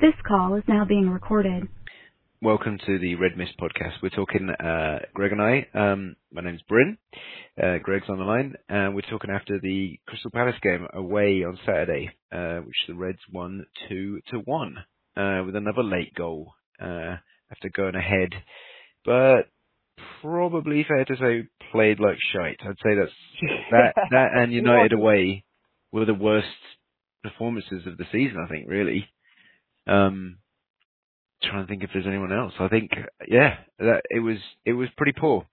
This call is now being recorded. Welcome to the Red Mist podcast. We're talking, uh, Greg and I. Um, my name's Bryn. Uh, Greg's on the line, and we're talking after the Crystal Palace game away on Saturday, uh, which the Reds won two to one uh, with another late goal uh, after going ahead, but probably fair to say played like shite. I'd say that's that that and United away were the worst performances of the season. I think really. Um, trying to think if there's anyone else. I think, yeah, that, it was it was pretty poor.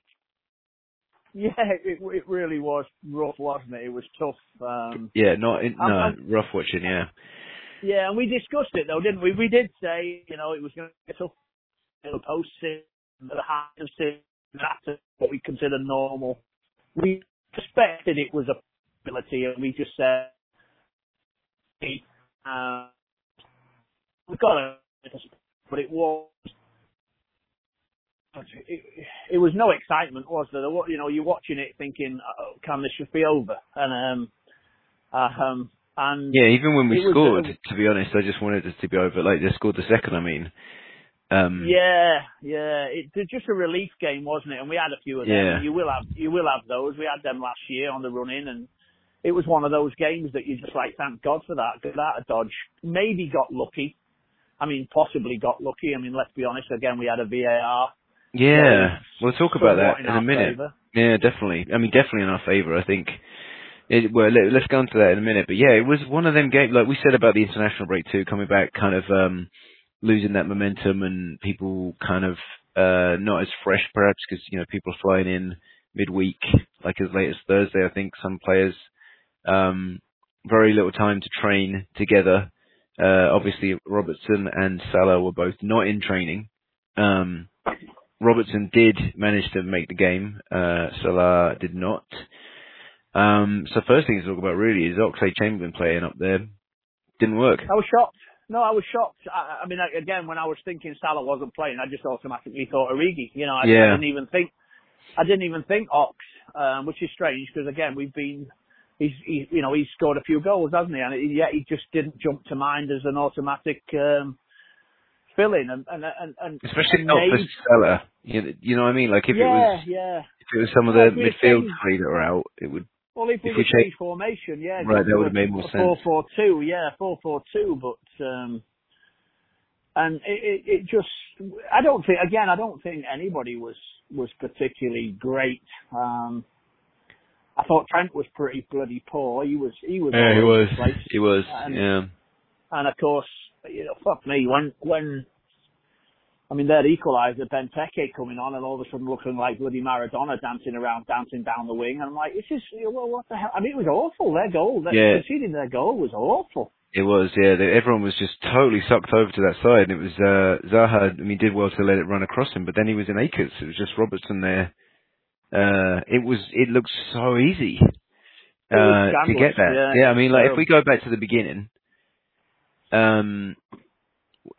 Yeah, it, it really was rough, wasn't it? It was tough. Um, Yeah, not in, no I'm- rough watching. Yeah, yeah, and we discussed it though, didn't we? We did say, you know, it was going to get tough. The post the half of that's what we consider normal. We suspected it was a possibility, and we just said, uh, we got to, but it was. It, it was no excitement, was there? You know, you're watching it thinking, oh, "Can this just be over?" And um, uh, um, and yeah. Even when we It was- scored, to be honest, I just wanted it to be over. Like they scored the second. I mean, um, Yeah, yeah. It, it's just a relief game, wasn't it? And we had a few of them. Yeah. You will have, you will have those. We had them last year on the run in, and it was one of those games that you just like, thank God for that. Got that a dodge. Maybe got lucky. I mean, possibly got lucky. I mean, let's be honest. Again, we had a VAR. yeah. So, We'll talk about that in our a minute. favour. Yeah, definitely. I mean, definitely in our favour. I think. It, well, let, let's go into that in a minute. But yeah, it was one of them games, like we said about the international break too, coming back, kind of um, losing that momentum, and people kind of uh, not as fresh, perhaps, because you know people are flying in midweek, like as late as Thursday. I think some players um, very little time to train together. Uh, obviously, Robertson and Salah were both not in training. Um, Robertson did manage to make the game. Uh, Salah did not. Um, so first thing to talk about really is Oxlade Chamberlain playing up there. Didn't work. I was shocked. No, I was shocked. I, I mean, I, again, when I was thinking Salah wasn't playing, I just automatically thought Origi. You know, I, Yeah. I didn't even think, I didn't even think Ox, um, which is strange because again, we've been, he's, he, you know, he's scored a few goals, hasn't he? And it, yet he just didn't jump to mind as an automatic um, fill-in, and and and, and Especially and not for made- Salah. You, you know what I mean? Like if yeah, it was yeah. if it was some of the if we midfield changed- three that were out, it would. Well, if If we change formation, yeah, Right, that would've made more sense. Four four two, yeah, four four two, but um, and it, it, it just, I don't think, again, I don't think anybody was was particularly great. Um, I thought Trent was pretty bloody poor. He was, he was, Yeah, he was. He was. And- Yeah. And of course, you know, fuck me, when when I mean their equaliser, Benteke coming on and all of a sudden looking like bloody Maradona dancing around, dancing down the wing. And I'm like, this is well, what the hell? I mean, it was awful. Their goal, their, Yeah. conceding their goal was awful. It was, yeah. They, everyone was just totally sucked over to that side, and it was uh, Zaha. I mean, did well to let it run across him, but then he was in acres. It was just Robertson there. Uh, it was. It looked so easy uh, to get that. yeah, Yeah, I mean, like if we go back to the beginning, um,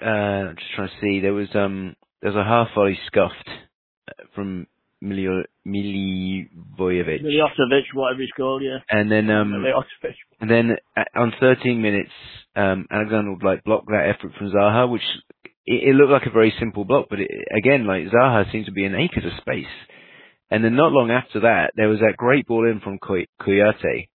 uh, I'm just trying to see. There was um, there was a half volley scuffed uh, from Milio, Milivojevic, Miljosevic, whatever he's called, yeah. and then um, and then uh, on 13 minutes, um, Alexander would like block that effort from Zaha, which it, it looked like a very simple block, but it, again, like Zaha seemed to be in acres of space. And then not long after that, there was that great ball in from Kouyaté,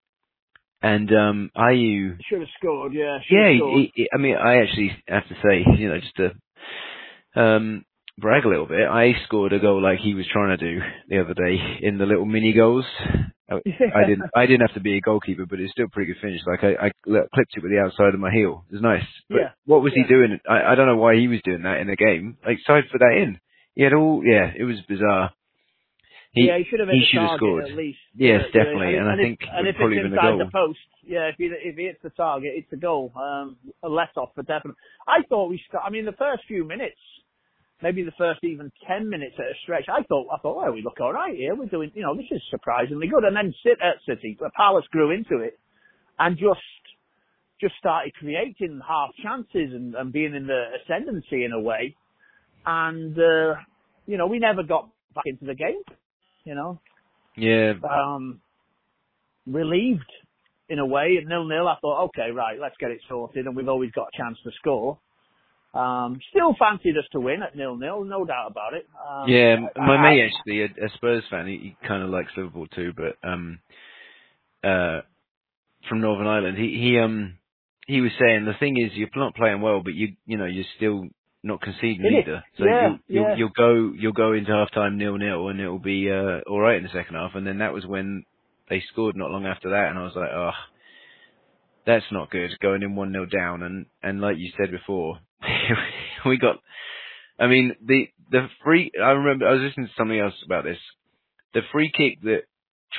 and um, Ayew. Should have scored, yeah. Yeah, he, he, I mean, I actually have to say, you know, just to um, brag a little bit, I scored a goal like he was trying to do the other day in the little mini goals. I, I didn't, I didn't have to be a goalkeeper, but it's still a pretty good finish. Like I, I clipped it with the outside of my heel. It was nice. But Yeah, what was yeah. he doing? I, I don't know why he was doing that in the game. Like side for that in. He had all, yeah, it was bizarre. He, yeah, he should have he should have scored. at least. Yes, Yeah, definitely, yeah. and I if- think and if probably it's the inside goal. the post, yeah, if he if he hits the target, it's a goal. Um, a let off for definite. I thought we start. I mean, the first few minutes, maybe the first even ten minutes at a stretch, I thought I thought, well, we look all right here. We're doing, you know, this is surprisingly good. And then sit at City, the Palace grew into it, and just just started creating half chances and, and being in the ascendancy in a way. And uh, you know, we never got back into the game. You know, Yeah, um, relieved in a way at nil nil. I thought, okay, right, let's get it sorted, and we've always got a chance to score. Um, still fancied us to win at nil nil, no doubt about it. Um, yeah, my I- mate actually, a, a Spurs fan, he, he kind of likes Liverpool too, but um, uh, from Northern Ireland, he he um he was saying the thing is you're not playing well, but you you know you're still not conceding It is. either. So Yeah, you'll, you'll you'll go you'll go into half time nil nil, and it'll be uh, all right in the second half, and then that was when they scored not long after that, and I was like, oh, that's not good going in one 0 down, and and like you said before, we got. I mean the the free. I remember I was listening to something else about this. The free kick that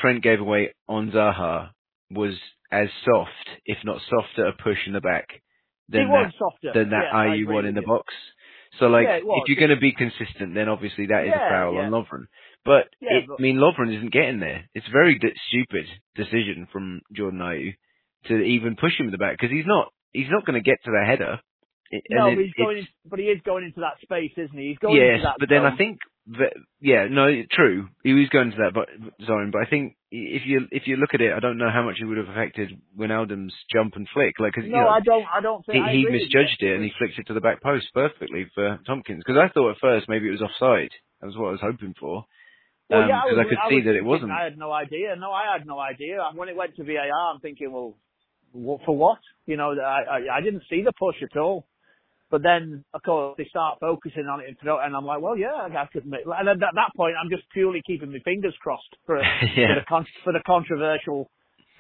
Trent gave away on Zaha was as soft, if not softer, a push in the back than it that softer than that yeah, Ayew one in the box. So like, Yeah, if you're going to be consistent, then obviously that is a foul on Lovren. But, it, but- I mean, Lovren isn't getting there. It's a very d- stupid decision from Jordan Ayew to even push him in the back because he's not he's not going to get to the header. It- No, but he's going. In, but he is going into that space, isn't he? He's going yes, into that. but then I think yeah, no, true. He was going to that but, zone, but I think if you if you look at it, I don't know how much it would have affected Wijnaldum's jump and flick. Like, 'cause, you No, know, I don't. I don't think he, I he you. misjudged it and he flicked it to the back post perfectly for Tomkins. Because I thought at first maybe it was offside. That was what I was hoping for. Well, Um, yeah, 'cause I could see was that it wasn't. I had no idea. No, I had no idea. When it went to VAR, I'm thinking, well, for what? You know, I, I I didn't see the push at all. But then, of course, they start focusing on it and throw, and I'm like, well, yeah, I could admit. And at that point, I'm just purely keeping my fingers crossed for a, for yeah. the con- for the controversial.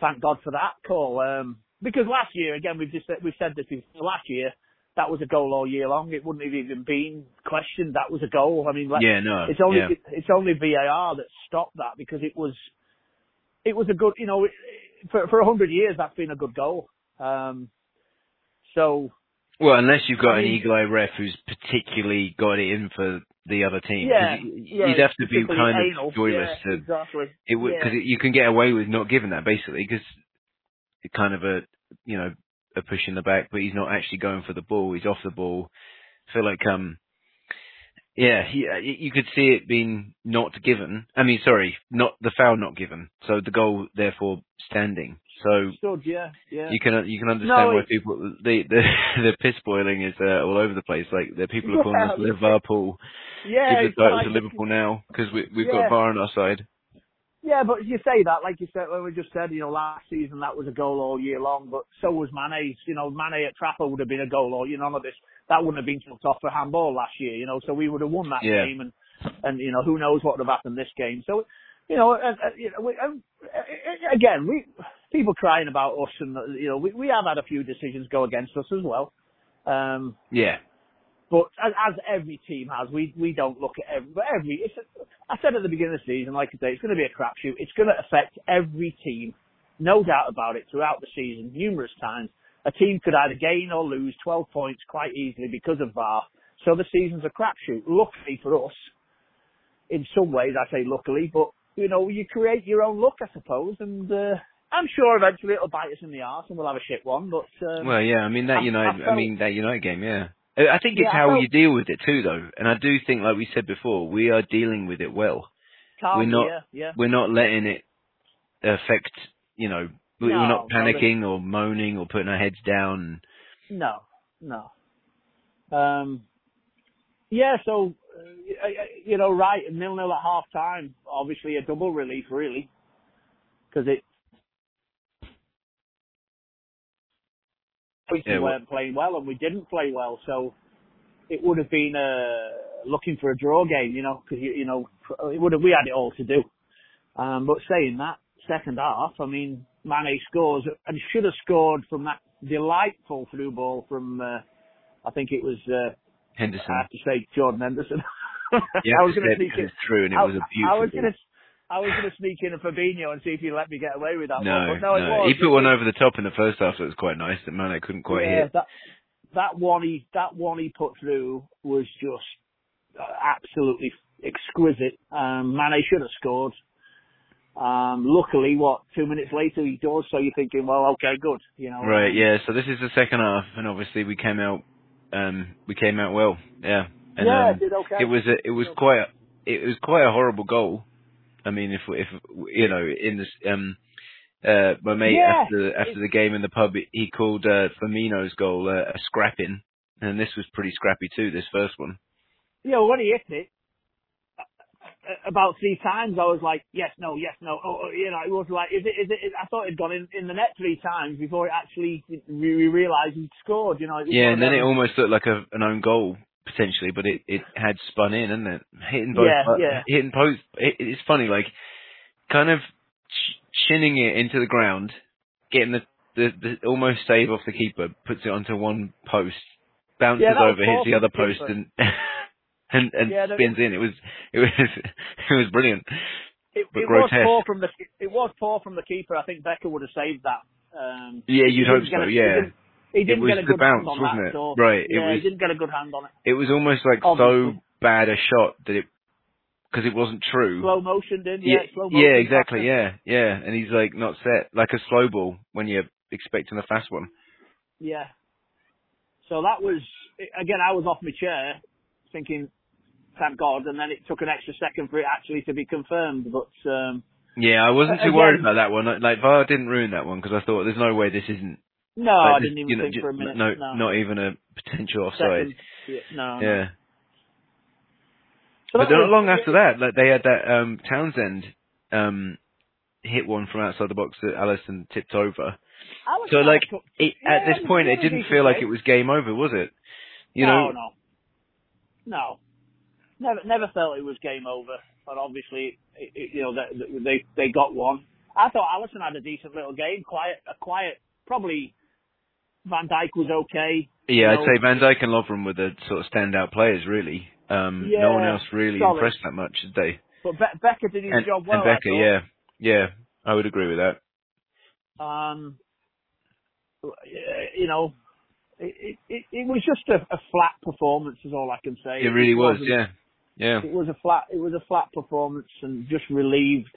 Thank God for that call. Um, because last year, again, we've just said, we've said this before. Last year, that was a goal all year long. It wouldn't have even been questioned. That was a goal. I mean, Yeah, no. it's only yeah. it's only VAR that stopped that because it was it was a good you know for for a hundred years that's been a good goal. Um, so Well, unless you've got I an mean- eagle eye ref who's particularly got it in for the other team. Yeah, yeah you'd have to be kind anal. of joyless yeah, to exactly. it would Yeah. because you can get away with not giving that basically because it's kind of a you know a push in the back, but he's not actually going for the ball. He's off the ball. I feel like um yeah he, uh, you could see it being not given. I mean sorry, not the foul not given. So the goal therefore standing. So Stood, yeah, yeah. you can you can understand No, why people the the the piss boiling is uh, all over the place. Like the people are calling us Liverpool. yeah, Give it's the title like- to Liverpool now because we, we've Yeah. got VAR on our side. Yeah, but you say that, like you said, when we just said, you know, last season that was a goal all year long, but so was Mane's. You know, Mane at Trafford would have been a goal all, you know, none of this, that wouldn't have been took off for handball last year, you know, so we would have won that Yeah. game and, and, you know, who knows what would have happened this game. So, you know, uh, uh, you know, we, uh, again, we, people crying about us and, you know, we, we have had a few decisions go against us as well. Um, Yeah, but as, as every team has, we we don't look at every. But every, it's a, I said at the beginning of the season, like I say, it's going to be a crapshoot. It's going to affect every team, no doubt about it, throughout the season, numerous times. A team could either gain or lose 12 points quite easily because of VAR. So the season's a crapshoot. Luckily for us, in some ways, I say luckily, but you know, you create your own luck, I suppose, and uh, I'm sure eventually it'll bite us in the arse and we'll have a shit one. But um, Well, yeah, I mean that I- United. I I, mean that United game. Yeah, I think it's Yeah, how felt- you deal with it too, though. And I do think, like we said before, we are dealing with it well. calmly, we're not- yeah, yeah. We're not letting it affect. You know, we- No, we're not no, panicking or moaning or putting our heads down. No, no. Um, yeah, so uh, you know, right, nil nil at half time. Obviously, a double relief, really, because it we Yeah, weren't playing well, and we didn't play well, so it would have been uh, looking for a draw game, you know, because you, you know it would have we had it all to do. Um, but saying that, second half, I mean, Mane scores and should have scored from that delightful through ball from, uh, I think it was, uh, Henderson. I have to say Jordan Henderson. Yeah, I was going to sneak in. it's and it I, was a I beautiful. was going to, I was going to sneak in a Fabinho and see if you let me get away with that no, one. But no, no, was. he put one over the top in the first half that was quite nice. That man, I couldn't quite yeah, hit. that that one he that one he put through was just uh, absolutely exquisite. Um, Mane should have scored. Um, luckily, what two minutes later he does. So you're thinking, well, okay, good. You know, Right, yeah. So this is the second half, and obviously we came out, um, we came out well. Yeah, and yeah, um, did okay. it was a, it was quite a, it was quite a horrible goal. I mean, if if you know, in this um, uh, my mate Yeah, after after the game in the pub, he called uh, Firmino's goal uh, a scrapping and this was pretty scrappy too. This first one. Yeah, well, when he hit it, uh, about three times I was like, yes, no, yes, no. Oh, oh, you know, it was like, is it, is it, I thought it'd gone in, in the net three times before it actually, we we realised he'd scored, you know. Yeah, and then it almost looked like a, an own goal potentially, but it, it had spun in, didn't it? Hitting both, Yeah, yeah. hitting post. It, it's funny, like kind of shinning it into the ground, getting the, the the almost save off the keeper, puts it onto one post, bounces Yeah, over, hits the other post, keeper. and and and Yeah, spins in. It was it was it was brilliant. It, but it was grotesque. poor from the, it was poor from the keeper. I think Becker would have saved that. Um, Yeah, you'd hope get so, yeah. He didn't, get a the good bounce, hand on wasn't that, it? so, Right, it yeah, was- he didn't get a good hand on it. It was almost like so bad a shot that it because it wasn't true. Slow motion, didn't yeah, yeah, slow motion. yeah, exactly, yeah, yeah. And he's like not set, like a slow ball when you're expecting a fast one. Yeah. So that was again. I was off my chair, thinking, "Thank God!" And then it took an extra second for it actually to be confirmed. But um, Yeah, I wasn't too Again- worried about that one. Like VAR didn't ruin that one because I thought there's no way this isn't. No, like, I didn't even you know, think ju- for a minute. No, no, not even a potential offside. Second, yeah, no, no. Yeah, So but not long after that, like they had that um Townsend um hit one from outside the box that Alisson tipped over. So like it, Yeah, at this point, it didn't feel like it was game over, was it? You no, know, no, no. Never, never felt it was game over. But obviously, it, it, you know, they, they they got one. I thought Alisson had a decent little game, quiet, a quiet. Probably Van Dijk was okay. Yeah, I'd know. say Van Dijk and Lovren were the sort of standout players, really. Um, Yeah, no one else really solid. impressed that much, did they? But Be- Becker did his And, job well. and Becker, yeah, yeah, I would agree with that. Um, you know, it, it, it was just a, a flat performance, is all I can say. It really was, wasn't- yeah, yeah, It was a flat, it was a flat performance and just relieved.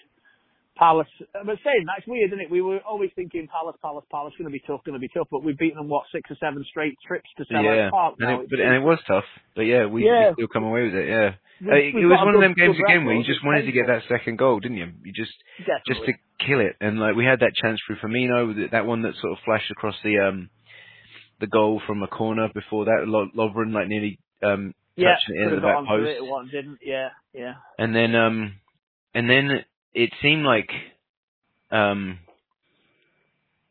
Palace, but saying that's weird, isn't it? We were always thinking Palace, Palace, Palace, going to be tough, going to be tough, but we've beaten them what six or seven straight trips to Selhurst yeah. Park And now. it, but and it was tough, but yeah, we, Yeah. we still come away with it. Yeah, We've- Uh, it was one of them games again where you just wanted to get that second goal, didn't you? You just just to kill it, and like we had that chance through Firmino, that, one that sort of flashed across the um the goal from a corner before that, Lo- Lovren like nearly um yeah, it into the back post. it, one didn't. Yeah, yeah. And then um and then it seemed like um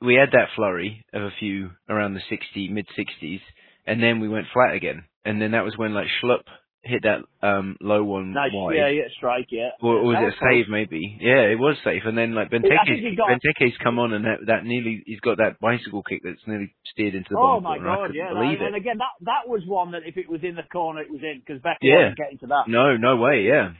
we had that flurry of a few around the 60 mid 60s and then we went flat again and then that was when like Schlupp hit that um low one Nice, wide yeah, yeah, strike, yeah. or, or was That it a close. save maybe yeah it was safe and then like Benteke's got- Benteke's come on and that, that nearly he's got that bicycle kick that's nearly steered into the Oh bottom my corner god, yeah. that, And again, that that was one that if it was in the corner, it was in because Becker Yeah. wasn't getting to that. no no way yeah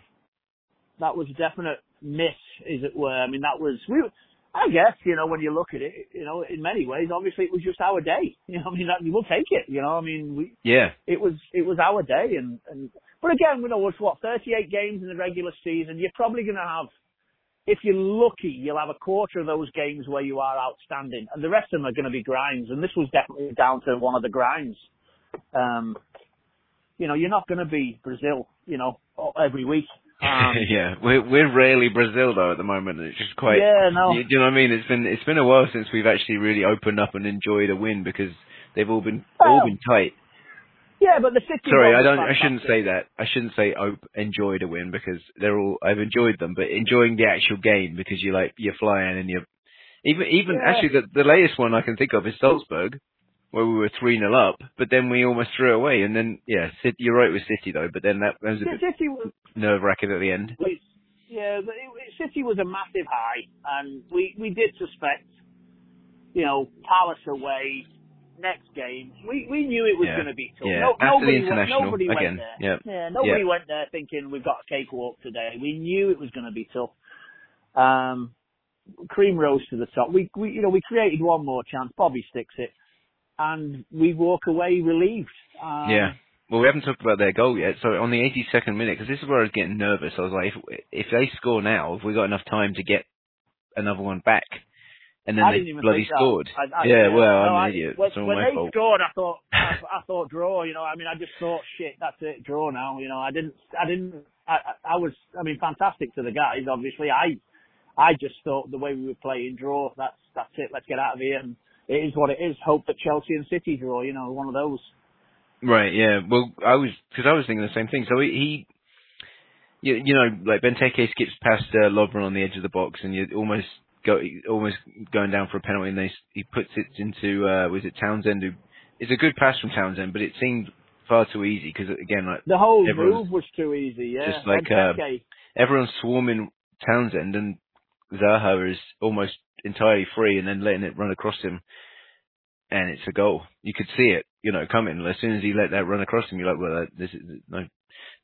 That was definite miss, as it were. I mean, that was we. were- I guess you know when you look at it, you know, in many ways, obviously it was just our day. You know, I mean, that, we'll take it. You know, I mean, we yeah it was it was our day, and and but again, we know it's what 38 games in the regular season. You're probably going to have, if you're lucky, you'll have a quarter of those games where you are outstanding, and the rest of them are going to be grinds. And this was definitely down to one of the grinds. Um, you know, you're not going to be Brazil, you know, every week. Um, yeah, we're we're rarely Brazil though at the moment. It's just quite. yeah, no. You, do you know what I mean? It's been it's been a while since we've actually really opened up and enjoyed a win because they've all been all been tight. Yeah, but the City. Sorry, I don't. I shouldn't say that. I shouldn't say op- enjoyed a win because they're all. I've enjoyed them, but enjoying the actual game because you like you're flying and you're even even Yeah. actually the the latest one I can think of is Salzburg. Where we were three 0 up, but then we almost threw away, and then yeah, City, you're right with City though. But then that, that was a bit City was nerve wracking at the end. was- yeah, the, it, City was a massive high, and we we did suspect, you know, Palace away next game. We we knew it was Yeah. going to be tough. Yeah, No, after nobody went, international, nobody again, went there. yeah. yeah, nobody Yeah. went there thinking we've got a cakewalk today. We knew it was going to be tough. Um, cream rose to the top. We we you know we created one more chance. Bobby sticks it, and we walk away relieved. Um, Yeah. Well, we haven't talked about their goal yet. So on the 82nd minute, because this is where I was getting nervous. I was like, if, if they score now, have we got enough time to get another one back? And then I they bloody scored. I, I, yeah, well, no, I'm an idiot. When, It's all when my they fault. scored, I thought, I, I thought draw. You know, I mean, I just thought, shit, that's it, draw now. You know, I didn't, I didn't, I, I I was, I mean, fantastic to the guys. Obviously, I, I just thought the way we were playing, draw. That's that's it. Let's get out of here. And it is what it is. Hope that Chelsea and City draw. You know, one of those. Right. Yeah. Well, I was because I was thinking the same thing. So he, he you, you know, like Benteke skips past uh, Lovren on the edge of the box, and you're almost go almost going down for a penalty, and they, he puts it into uh, was it Townsend? Who, it's a good pass from Townsend, but it seemed far too easy because again, like The whole move was too easy. Yeah, just like, uh, everyone's swarming Townsend, and Zaha is almost entirely free, and then letting it run across him, and it's a goal. You could see it, you know, coming. As soon as he let that run across him, you're like, well, this is no,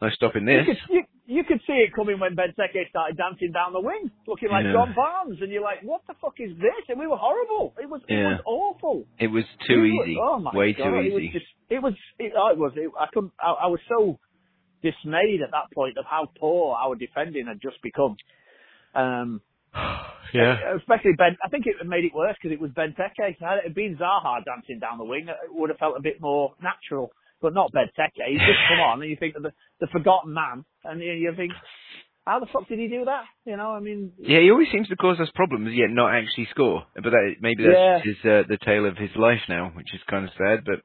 no stopping You this. could, you, you could see it coming when Benteke started dancing down the wing, looking like Yeah. John Barnes, and you're like, "What the fuck is this?" And we were horrible. It was, it was awful. It was too It was- easy, oh my way God, too It was easy. just, it was, it, oh, it was. It, I couldn't. I, I was so dismayed at that point of how poor our defending had just become. Um, yeah, especially Ben. I think it made it worse because it was Benteke. Had it been Zaha dancing down the wing, it would have felt a bit more natural. But not Benteke. He's just come on, and you think of the the forgotten man, and you, you think, how the fuck did he do that? You know, I mean, yeah. He always seems to cause us problems, yet not actually score. But that, maybe that's Yeah. his uh, the tale of his life now, which is kind of sad. But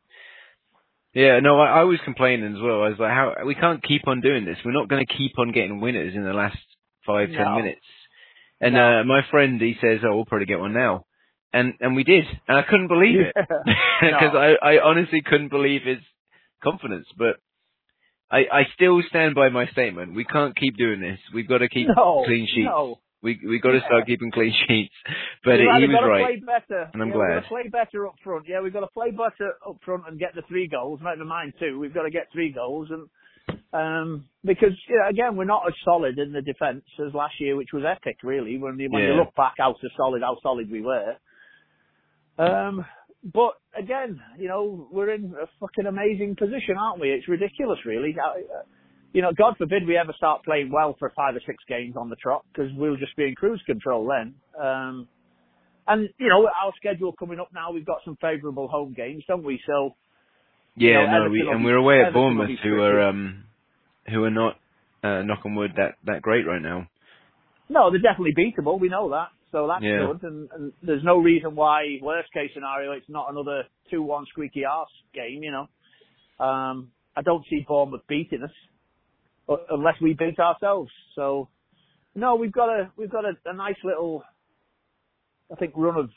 yeah, no, I, I was complaining as well. I was like, how we can't keep on doing this. We're not going to keep on getting winners in the last five ten No. minutes. And No. uh, my friend, he says, "Oh, we'll probably get one now," and and we did, and I couldn't believe it because No. I I honestly couldn't believe his confidence. But I I still stand by my statement. We can't keep doing this. We've got to keep no, clean sheets. No. We we got to Yeah. start keeping clean sheets. But he was got to right. play better. and I'm yeah, glad. We've got to play better up front. Yeah, we've got to play better up front and get the three goals. Never mind two. We've got to get three goals and um because you know, again we're not as solid in the defence as last year, which was epic really. When you, when you look back how solid how solid we were. Um, but again, you know we're in a fucking amazing position, aren't we? It's ridiculous, really. Uh, You know, God forbid we ever start playing well for five or six games on the trot because we'll just be in cruise control then. Um, and you know, our schedule coming up now, we've got some favourable home games, don't we? So you Yeah, know, no, we and we're away at Everton Bournemouth, who are um who are not uh, knock on wood that that great right now. no, they're definitely beatable. We know that, so that's Yeah. good. And, and there's no reason why, worst case scenario, it's not another two-one squeaky ass game. You know, um, I don't see Bournemouth beating us unless we beat ourselves. So no, we've got a we've got a, a nice little, I think, run of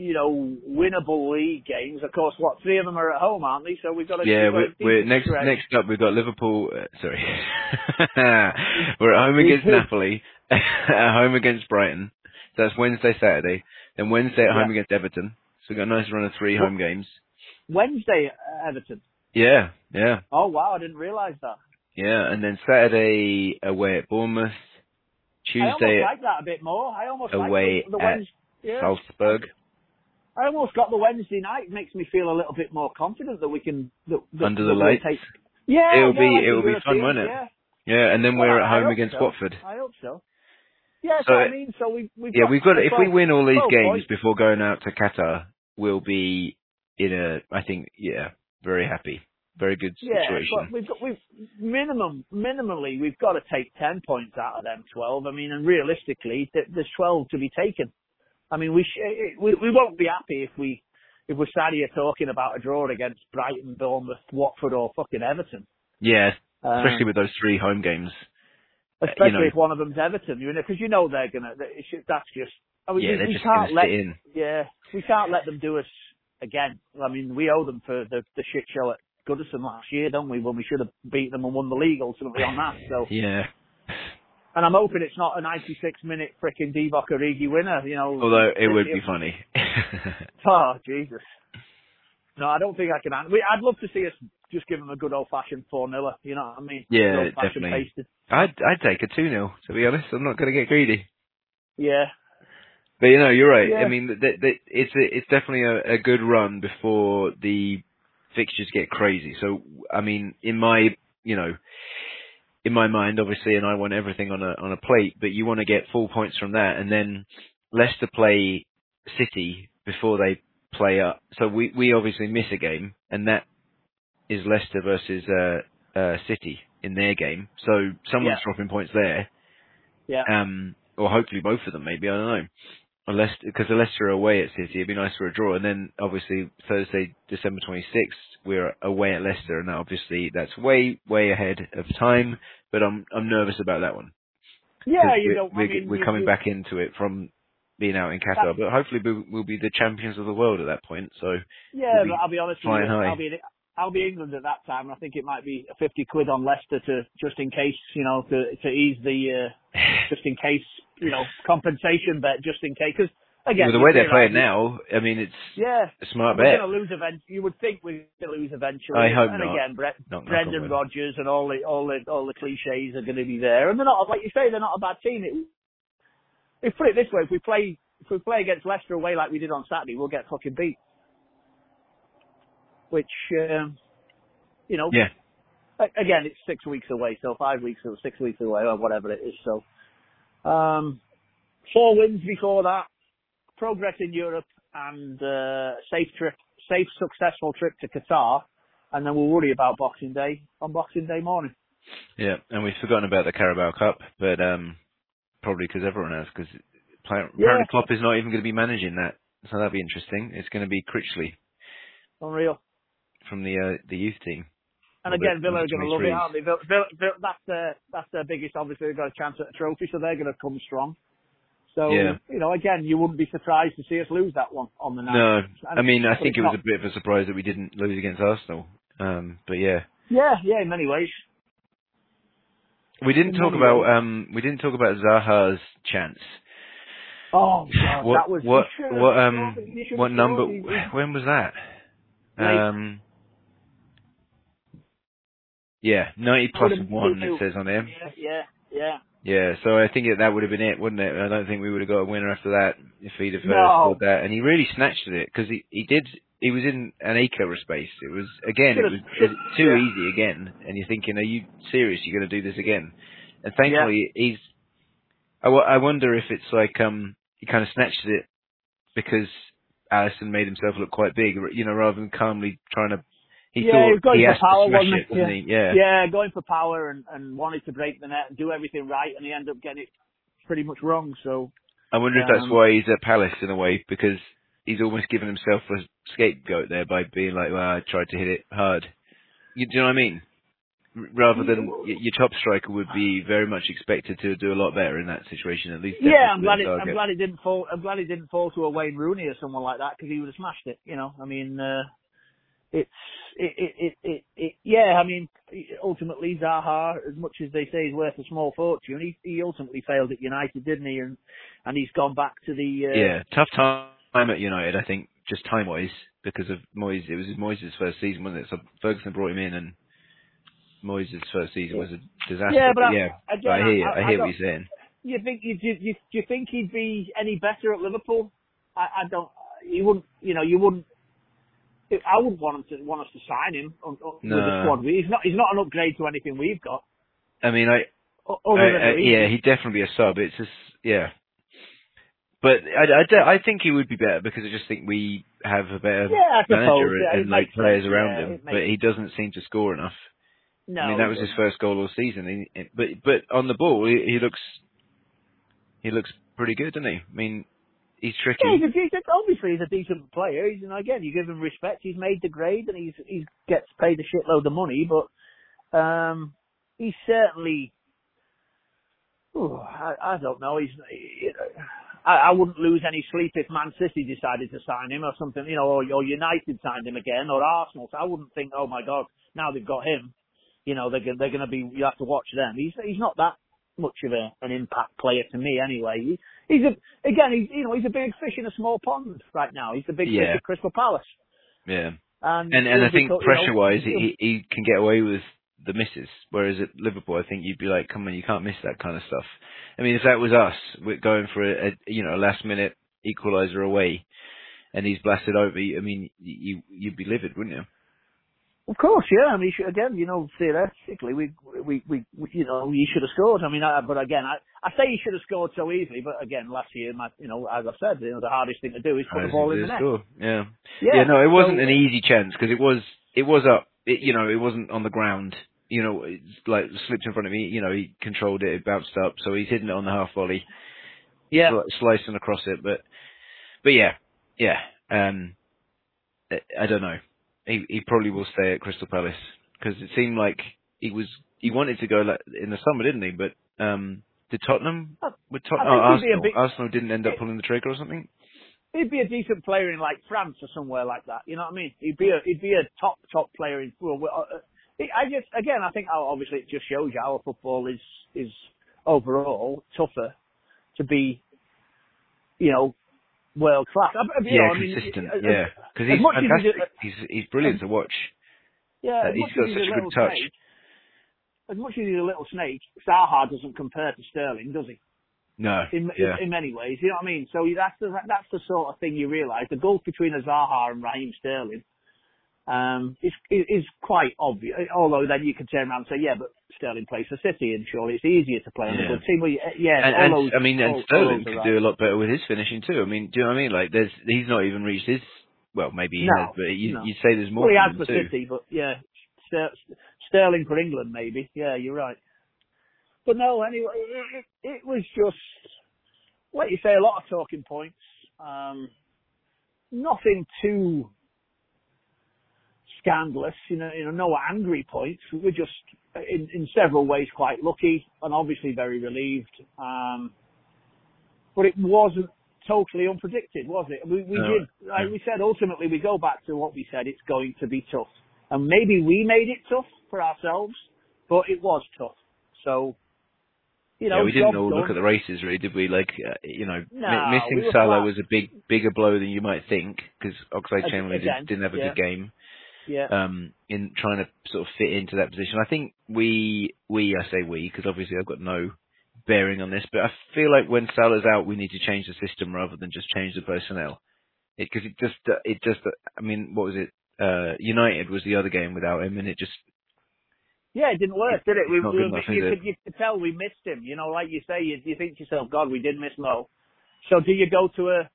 you know winnable league games. Of course, what three of them are at home, aren't they? So we've got a Yeah, we've got a we're, we're next stretch. next up. We've got Liverpool. Uh, sorry, we're at home against Napoli, at home against Brighton. So that's Wednesday, Saturday. Then Wednesday at home Yeah. against Everton. So we've got a nice run of three Well- home games. Wednesday, uh, Everton. Yeah, yeah, Oh wow, I didn't realise that. yeah. And then Saturday away at Bournemouth. I almost Tuesday like that a bit more. I almost away like the, the at Wednesday. Yeah. Salzburg. I almost got the Wednesday night. It makes me feel a little bit more confident that we can that, that, Under the lights? Take, yeah, It'll yeah, be- it'll be fun, won't it? Yeah. Yeah, and then Well, we're at I home against so. Watford. I hope so. Yeah, So- I mean. So we we've Yeah, got, we've got. If we win all these 12 games points. before going out to Qatar, we'll be in a. I think, yeah, very happy, very good situation. Yeah, but we've got we've minimum minimally we've got to take ten points out of them twelve. I mean, and realistically, there's twelve to be taken. I mean, we sh- we we won't be happy if we if we're sat here talking about a draw against Brighton, Bournemouth, Watford, or fucking Everton. yeah, Um, especially with those three home games. especially you know- if one of them's Everton, you know, because you know they're gonna. should- That's just. I mean, Yeah, we, they're we just can't let. in. Yeah, we can't let them do us again. I mean, we owe them for the the shit show at Goodison last year, don't we? When we should have beat them and won the league ultimately on that. So, Yeah. And I'm hoping it's not a 96 minute freaking Divock Origi winner. You know. Although it would be funny. Oh Jesus. No, I don't think I can. We, I'd love to see us just give them a good old fashioned 4 0 You know what I mean? Yeah, definitely. pasted. I'd I'd take a two 0 to be honest. I'm not going to get greedy. Yeah. But you know, you're right. Yeah. I mean, th- th- th- it's a, it's definitely a, a good run before the fixtures get crazy. So, I mean, in my you know, in my mind, obviously, and I want everything on a on a plate, but you want to get full points from that, and then Leicester play City before they play up. So we we obviously miss a game, and that is Leicester versus uh, uh, City in their game. So someone's Yeah. dropping points there Yeah. um, or hopefully both of them, maybe I don't know. Leicester because the Leicester are away at City. It'd be nice for a draw, and then obviously Thursday, December 26th, we're away at Leicester, and obviously that's way way ahead of time. But I'm I'm nervous about that one. Yeah, you we're, know, we're, mean, we're coming you- back into it from being out in Qatar, but hopefully we'll, we'll be the champions of the world at that point. So Yeah, we'll be but I'll be honest with you. high. I'll be in, I'll be England at that time. and I think it might be a fifty quid on Leicester to just in case, you know, to to ease the uh, just in case, you know, compensation bet just in case. Because again, with the way they're playing now, I mean it's yeah, a smart we're going to lose eventually. You would think we're going to lose eventually. I hope and not. again, Knock- knock Brendan. Rodgers and all the all the all the cliches are going to be there, and they're not like you say. They're not a bad team. It, if put it this way, if we play if we play against Leicester away like we did on Saturday, we'll get fucking beat. Which, um, you know, Yeah, again, it's six weeks away, so five weeks or six weeks away or whatever it is. So, um, four wins before that, progress in Europe, and uh, safe trip, safe successful trip to Qatar, and then we'll worry about Boxing Day on Boxing Day morning. yeah, and we've forgotten about the Carabao Cup, but um, probably because everyone has, because apparently Yeah. Klopp is not even going to be managing that, so that'll be interesting. It's going to be Critchley Unreal. from the uh, the youth team. And again, Villa are going to love it, aren't they? Villa, Villa, Villa, that's their that's their biggest. Obviously, they've got a chance at a trophy, so they're going to come strong. So Yeah. you know, again, you wouldn't be surprised to see us lose that one on the night. No, And- I mean I think it was not- a bit of a surprise that we didn't lose against Arsenal. Um, but yeah, Yeah, yeah, in many ways. we didn't In talk about ways. um, we didn't talk about Zaha's chance. Oh God, what that was what what um scored, he should've what number? scored, he- he- When was that? Um, yeah, ninety I plus would've- one. It says on there. Yeah, yeah, yeah. Yeah, so I think that would have been it, wouldn't it? I don't think we would have got a winner after that if he'd have uh, No. scored that. And he really snatched at it because he he did. He was in an acre of space. It was again, it was too yeah. easy again. And you're thinking, are you serious? You're going to do this again? And thankfully, he's. I, wonder if it's like um he kind of snatched at it because Alisson made himself look quite big, you know, rather than calmly trying to. He Yeah, thought he was going he for power, wasn't it, he? doesn't he? Yeah. Yeah, going for power and, and wanted to break the net and do everything right, and he ended up getting it pretty much wrong. So I wonder if that's Um, why he's at Palace in a way, because he's almost given himself a scapegoat there by being like, well, I tried to hit it hard. You, do you know what I mean? Rather than your top striker would be very much expected to do a lot better in that situation, at least. yeah, I'm glad it, I'm glad it didn't fall. I'm glad it didn't fall to a Wayne Rooney or someone like that because he would have smashed it. You know, I mean, uh, it's it it, it it it yeah. I mean, ultimately Zaha, as much as they say he's worth a small fortune, he he ultimately failed at United, didn't he? And and he's gone back to the uh, Yeah, tough time at United, I think, just time-wise, because of Moyes. It was Moyes' first season, wasn't it? So Ferguson brought him in, and Moyes' first season was a disaster. Yeah, but I- yeah, again, but I hear, I- I, I hear what you're saying. You think you, you, you, do you think he'd be any better at Liverpool? I, I don't. You wouldn't. You know, you wouldn't. I wouldn't want him to want us to sign him on, on, with the squad. He's not. He's not an upgrade to anything we've got. I mean, I, o- Other I- than I- yeah, he'd definitely be a sub. It's just, yeah. But I, I, I think he would be better because I just think we have a better Yeah, manager yeah, and like players sense, around yeah, him. But he doesn't seem to score enough. No, I mean, that was his first goal all season. He- but but on the ball, he, he looks he looks pretty good, doesn't he? I mean, he's tricky. Yeah, he's a, he's a, obviously he's a decent player. He's, and again, you give him respect. He's made the grade and he's he gets paid a shitload of money, but um, he's certainly. Ooh, I, I don't know. He's. You know, I, I wouldn't lose any sleep if Man City decided to sign him or something, you know, or, or United signed him again, or Arsenal. So I wouldn't think, oh my God, now they've got him. You know, they're, they're going to be. You have to watch them. He's he's not that much of a, an impact player to me anyway. He, he's a again, he's you know, he's a big fish in a small pond right now. He's the big Yeah. fish at Crystal Palace. Yeah, And and and I think be co- you know, pressure wise, he he can get away with the misses. Whereas at Liverpool, I think you'd be like, come on, you can't miss that kind of stuff. I mean, if that was us, we're going for a, a you know a last minute equaliser away, and he's blasted over. I mean, you you'd be livid, wouldn't you? Of course, yeah. I mean, should, again, you know, theoretically, we, we, we, we, you know, he should have scored. I mean, I, but again, I, I say he should have scored so easily, but again, last year, my, you know, as I said, you know, the hardest thing to do is put the ball in the net. score. Yeah. Yeah, Yeah, no, it wasn't so- an easy chance because it was it was up. It, you know, it wasn't on the ground. You know, it's like slipped in front of me. You know, he controlled it, it bounced up, so he's hitting it on the half volley. Yeah. sli- slicing across it. But but yeah, yeah. Um, I, I don't know. He he probably will stay at Crystal Palace because it seemed like he was he wanted to go like in the summer, didn't he? But um, did Tottenham? Tot- oh, he'd be a Arsenal. big- Arsenal didn't end up pulling the trigger or something. He'd be a decent player in like France or somewhere like that. You know what I mean? He'd be a he'd be a top top player in. Well, well, uh, I just again, I think obviously it just shows you our football is is overall tougher to be, you know, world class. I, I- you Yeah, know, I mean, consistent. as- yeah, because he's he's fantastic. a- he's he's brilliant to watch. Yeah, Uh, as he's much got as he's such a a good little touch. snake, as much as he's a little snake, Zaha doesn't compare to Sterling, does he? No, In, yeah, in, in many ways, you know what I mean. So that's the that's the sort of thing you realise. The gulf between a Zaha and Raheem Sterling um, is is quite obvious. Although then you can turn around and say, yeah, but Sterling plays for City, and surely it's easier to play on Yeah. a good team. Well, yeah, and, and those, I mean, and all- Sterling could do a lot better with his finishing too. I mean, do you know what I mean? Like, there's he's not even reached his. Well, maybe he No, has, but you, no. you'd say there's more. Well, he has for too. City, but yeah, Ster- Sterling for England, maybe. Yeah, you're right. But no, anyway, it, it, it was just, like you say, a lot of talking points. Um, nothing too scandalous, you know, you know, no angry points. We were just, in, in several ways, quite lucky and obviously very relieved. Um, but it wasn't totally unpredicted, was it? We, we No, did, like we said, ultimately we go back to what we said, it's going to be tough. And maybe we made it tough for ourselves, but it was tough. So, you know, yeah, we didn't all done. look at the races, really, did we? Like, uh, you know, No, missing we Salah flat. was a big, bigger blow than you might think because Oxlade Chamberlain did, didn't have a yeah. good game. Yeah. um, in trying to sort of fit into that position. I think we, we, I say we, because obviously I've got no bearing on this, but I feel like when Salah's out, we need to change the system rather than just change the personnel. Because it, just, uh, it just, I mean, what was it? Uh, United was the other game without him, and it just, Yeah, it didn't work, did it? We, we, enough, you, could, you could tell we missed him. You know, like you say, you, you think to yourself, God, we did miss Mo. So do you go to a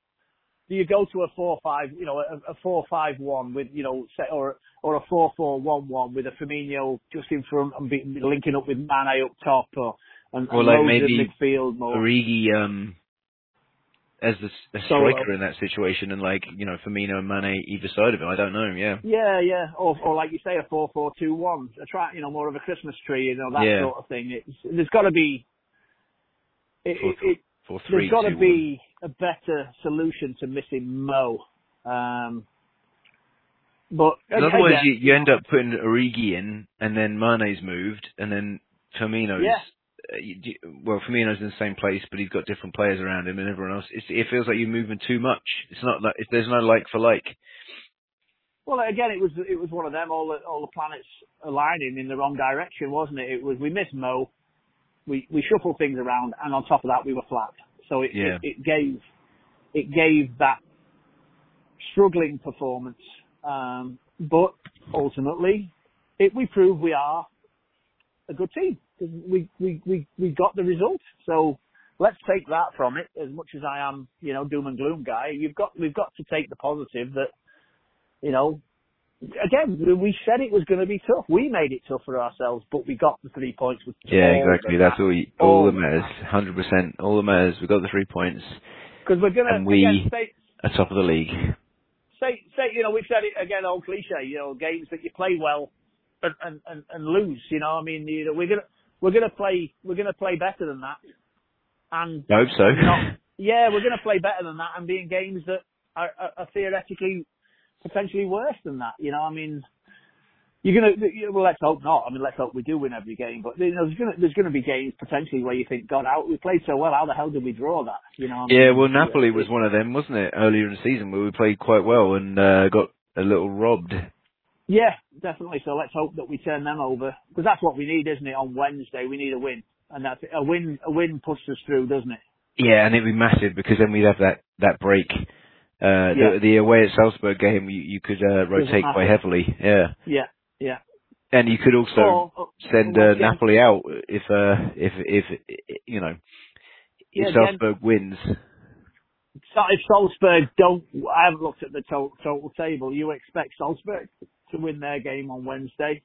do you go to a four five, you know, a, a four five one with, you know, say, or or a four four one one with a Firmino just in front and be, linking up with Mane up top, or and, Or and like maybe midfield more. Origi, um, as the a striker in that situation, and like, you know, Firmino and Mane either side of him. I don't know, yeah. Yeah, yeah, or or like you say, a four four two one, a try, you know, more of a Christmas tree, you know, that Yeah. sort of thing. It's, there's got to be. It, Four, it, it, Four, three, There's got to be. one. A better solution to missing Mo. Um, but Because otherwise, again, you, you end up putting Origi in, and then Mane's moved, and then Firmino's. Yeah. Uh, you, well, Firmino's in the same place, but he's got different players around him, and everyone else. It's, it feels like you're moving too much. It's not like there's no like for like. well, again, it was it was one of them. All the all the planets aligning in the wrong direction, wasn't it? It was we missed Mo, we we shuffled things around, and on top of that, we were flat. So it Yeah. it, it gave it gave that struggling performance. Um, but ultimately, it, we proved we are a good team. We, we, we, we got the result. So let's take that from it. As much as I am, you know, doom and gloom guy, you've got, we've got to take the positive that, you know, again, we said it was going to be tough. We made it tough for ourselves, but we got the three points. Yeah, exactly. That's all. You, all, all that matters. Hundred percent. All that matters. We got the three points. Because we're going to, And we- again, say, At top of the league. say, say, you know, we've said it again, old cliche, you know, games that you play well and, and, and, and lose, you know, I mean, you know, we're gonna, we're gonna play, we're gonna play better than that. And, I hope so. not, yeah, we're gonna play better than that and be in games that are, are, are theoretically potentially worse than that, you know, I mean, you're gonna, well, let's hope not. I mean, let's hope we do win every game. But you know, there's gonna, there's gonna be games potentially where you think, God, out we played so well. How the hell did we draw that? You know. I Yeah, well, Napoli was one of them, wasn't it? Earlier in the season, where we played quite well and uh, got a little robbed. Yeah, definitely. So let's hope that we turn them over because that's what we need, isn't it? On Wednesday, we need a win, and that's a win. A win pushes us through, doesn't it? Yeah, and it'd be massive because then we'd have that that break. Uh, Yeah. the, the away at Salzburg game, you, you could uh, rotate quite heavily. Yeah, Yeah, yeah. and you could also Or- or- send uh, Napoli out if uh, if if you know if again- Salzburg wins. So if Salzburg don't, I haven't looked at the total, total table. You expect Salzburg to win their game on Wednesday?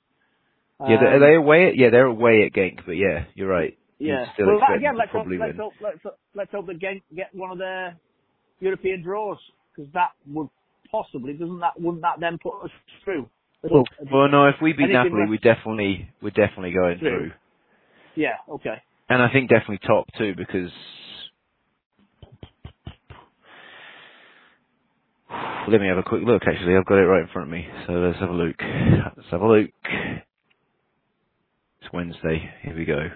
Yeah, they- are Um, they away? At, yeah, they're away at Genk, but yeah, you're right. Yeah. well, again, let's hope, let's hope let's let's hope that Genk get one of their European draws because that would possibly doesn't that wouldn't that then put us through? Well, well, no. If we beat Napoli, we definitely we're definitely going Through. through, Yeah. Okay. and I think definitely top two because. Let me have a quick look. Actually, I've got it right in front of me. So let's have a look. Let's have a look. It's Wednesday. Here we go.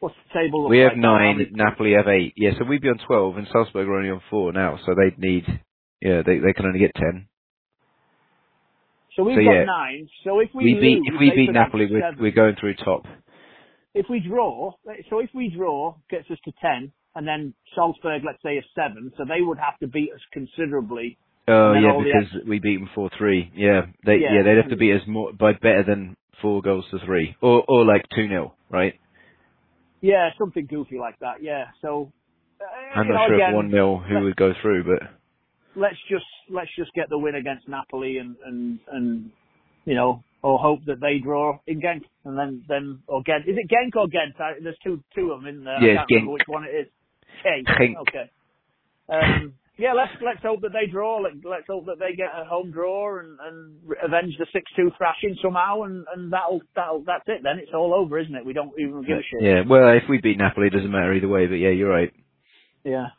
What's the table? We have like nine. Napoli have eight. Yeah, so we'd be on twelve, and Salzburg are only on four now. So they'd need. Yeah, they they can only get ten. So we've so, got yeah. nine. So if we, We beat lose, if we beat Napoli, we're, we're going through top. If we draw, so if we draw, gets us to ten, and then Salzburg, let's say, is seven, so they would have to beat us considerably. Oh yeah, because we beat them four three. Yeah, they Yeah. yeah. they'd have to beat us more by better than four goals to three, or or like two 0 right? Yeah, something goofy like that. Yeah. So uh, I'm not know, sure again, if one 0 who would go through, but let's just let's just get the win against Napoli and and and you know, or hope that they draw in Genk and then then or Gent. Is it Genk or Ghent? I, there's two two of them in there. Yeah, I can't remember Genk. which one it is. Genk. Genk. Okay. Um, yeah, let's let's hope that they draw. Let, let's hope that they get a home draw and and avenge the six two thrashing somehow, and and that'll that'll that's it. Then it's all over, isn't it? We don't even give a shit. yeah. Well, if we beat Napoli, it doesn't matter either way. But yeah, you're right. Yeah.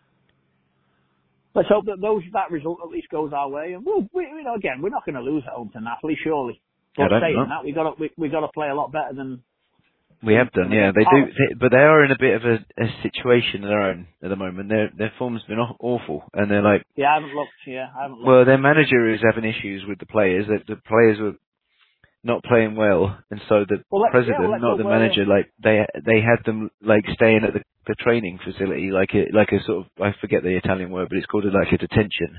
Let's hope that those that result at least goes our way, and we'll, we, you know, again, we're not going to lose at home to Napoli, surely. But saying know. that, we got we, we got to play a lot better than. We have done, yeah. They do, they, but they are in a bit of a, a situation of their own at the moment. Their their form's been awful, and they're like, Yeah, I haven't looked. Yeah, I haven't looked. well, their manager is having issues with the players. That the players were not playing well, and so the Well, yeah, president, well, let's not the uh, manager, like they they had them like staying at the the training facility, like a like a sort of I forget the Italian word, but it's called a, like a detention.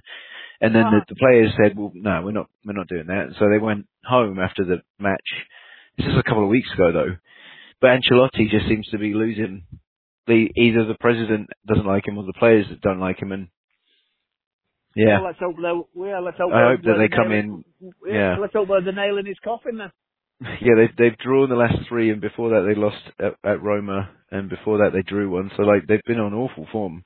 And then Ah. the, the players said, "Well, no, we're not we're not doing that." And so they went home after the match. This is a couple of weeks ago, though. But Ancelotti just seems to be losing. The either the president doesn't like him or the players don't like him, and yeah, Well, let's hope they. Yeah, let's hope. I hope that they're the come in. Yeah, let's hope they're the nail in his coffin then. yeah, they've they've drawn the last three, and before that they lost at, at Roma, and before that they drew one. So like they've been on awful form.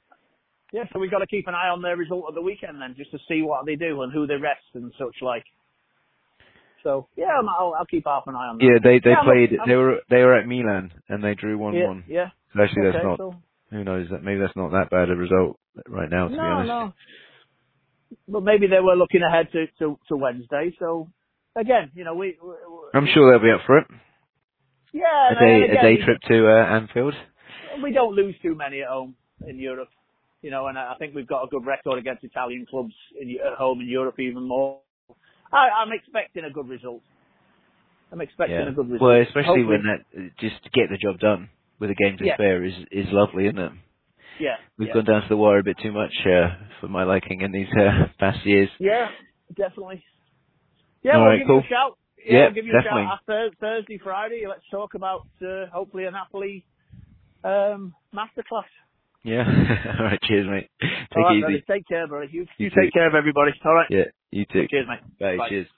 Yeah, so we've got to keep an eye on their result of the weekend then, just to see what they do and who they rest and such like. So yeah, I'm- I'll, I'll keep half an eye on that. Yeah, they they Yeah, I'm- played. I'm- they were they were at Milan and they drew one yeah, one. yeah. So actually, that's not. so- Who knows? That maybe that's not that bad a result right now. To be no, honest. no. But maybe they were looking ahead to, to, to Wednesday. So again, you know, we, we I'm sure they'll be up for it. yeah, A day and a day trip to uh, Anfield. we don't lose too many at home in Europe, you know, and I think we've got a good record against Italian clubs in, at home in Europe even more. I, I'm expecting a good result. I'm expecting Yeah. a good result. Well, especially Hopefully- when that just to get the job done with a game to Yeah. spare is is lovely, isn't it? yeah, We've yeah. gone down to the wire a bit too much uh, for my liking in these uh, past years. Yeah, definitely. Yeah, All we'll right, give cool. you a shout. Yeah, Yeah, we'll give you definitely. a shout after Thursday, Friday. Let's talk about uh, hopefully a Napoli um, masterclass. Yeah. All right. Cheers, mate. Take All right, it easy. Take care, brother. You, You you too. take care of everybody. All right. Yeah. You too. Cheers, mate. Bye. Bye. Cheers.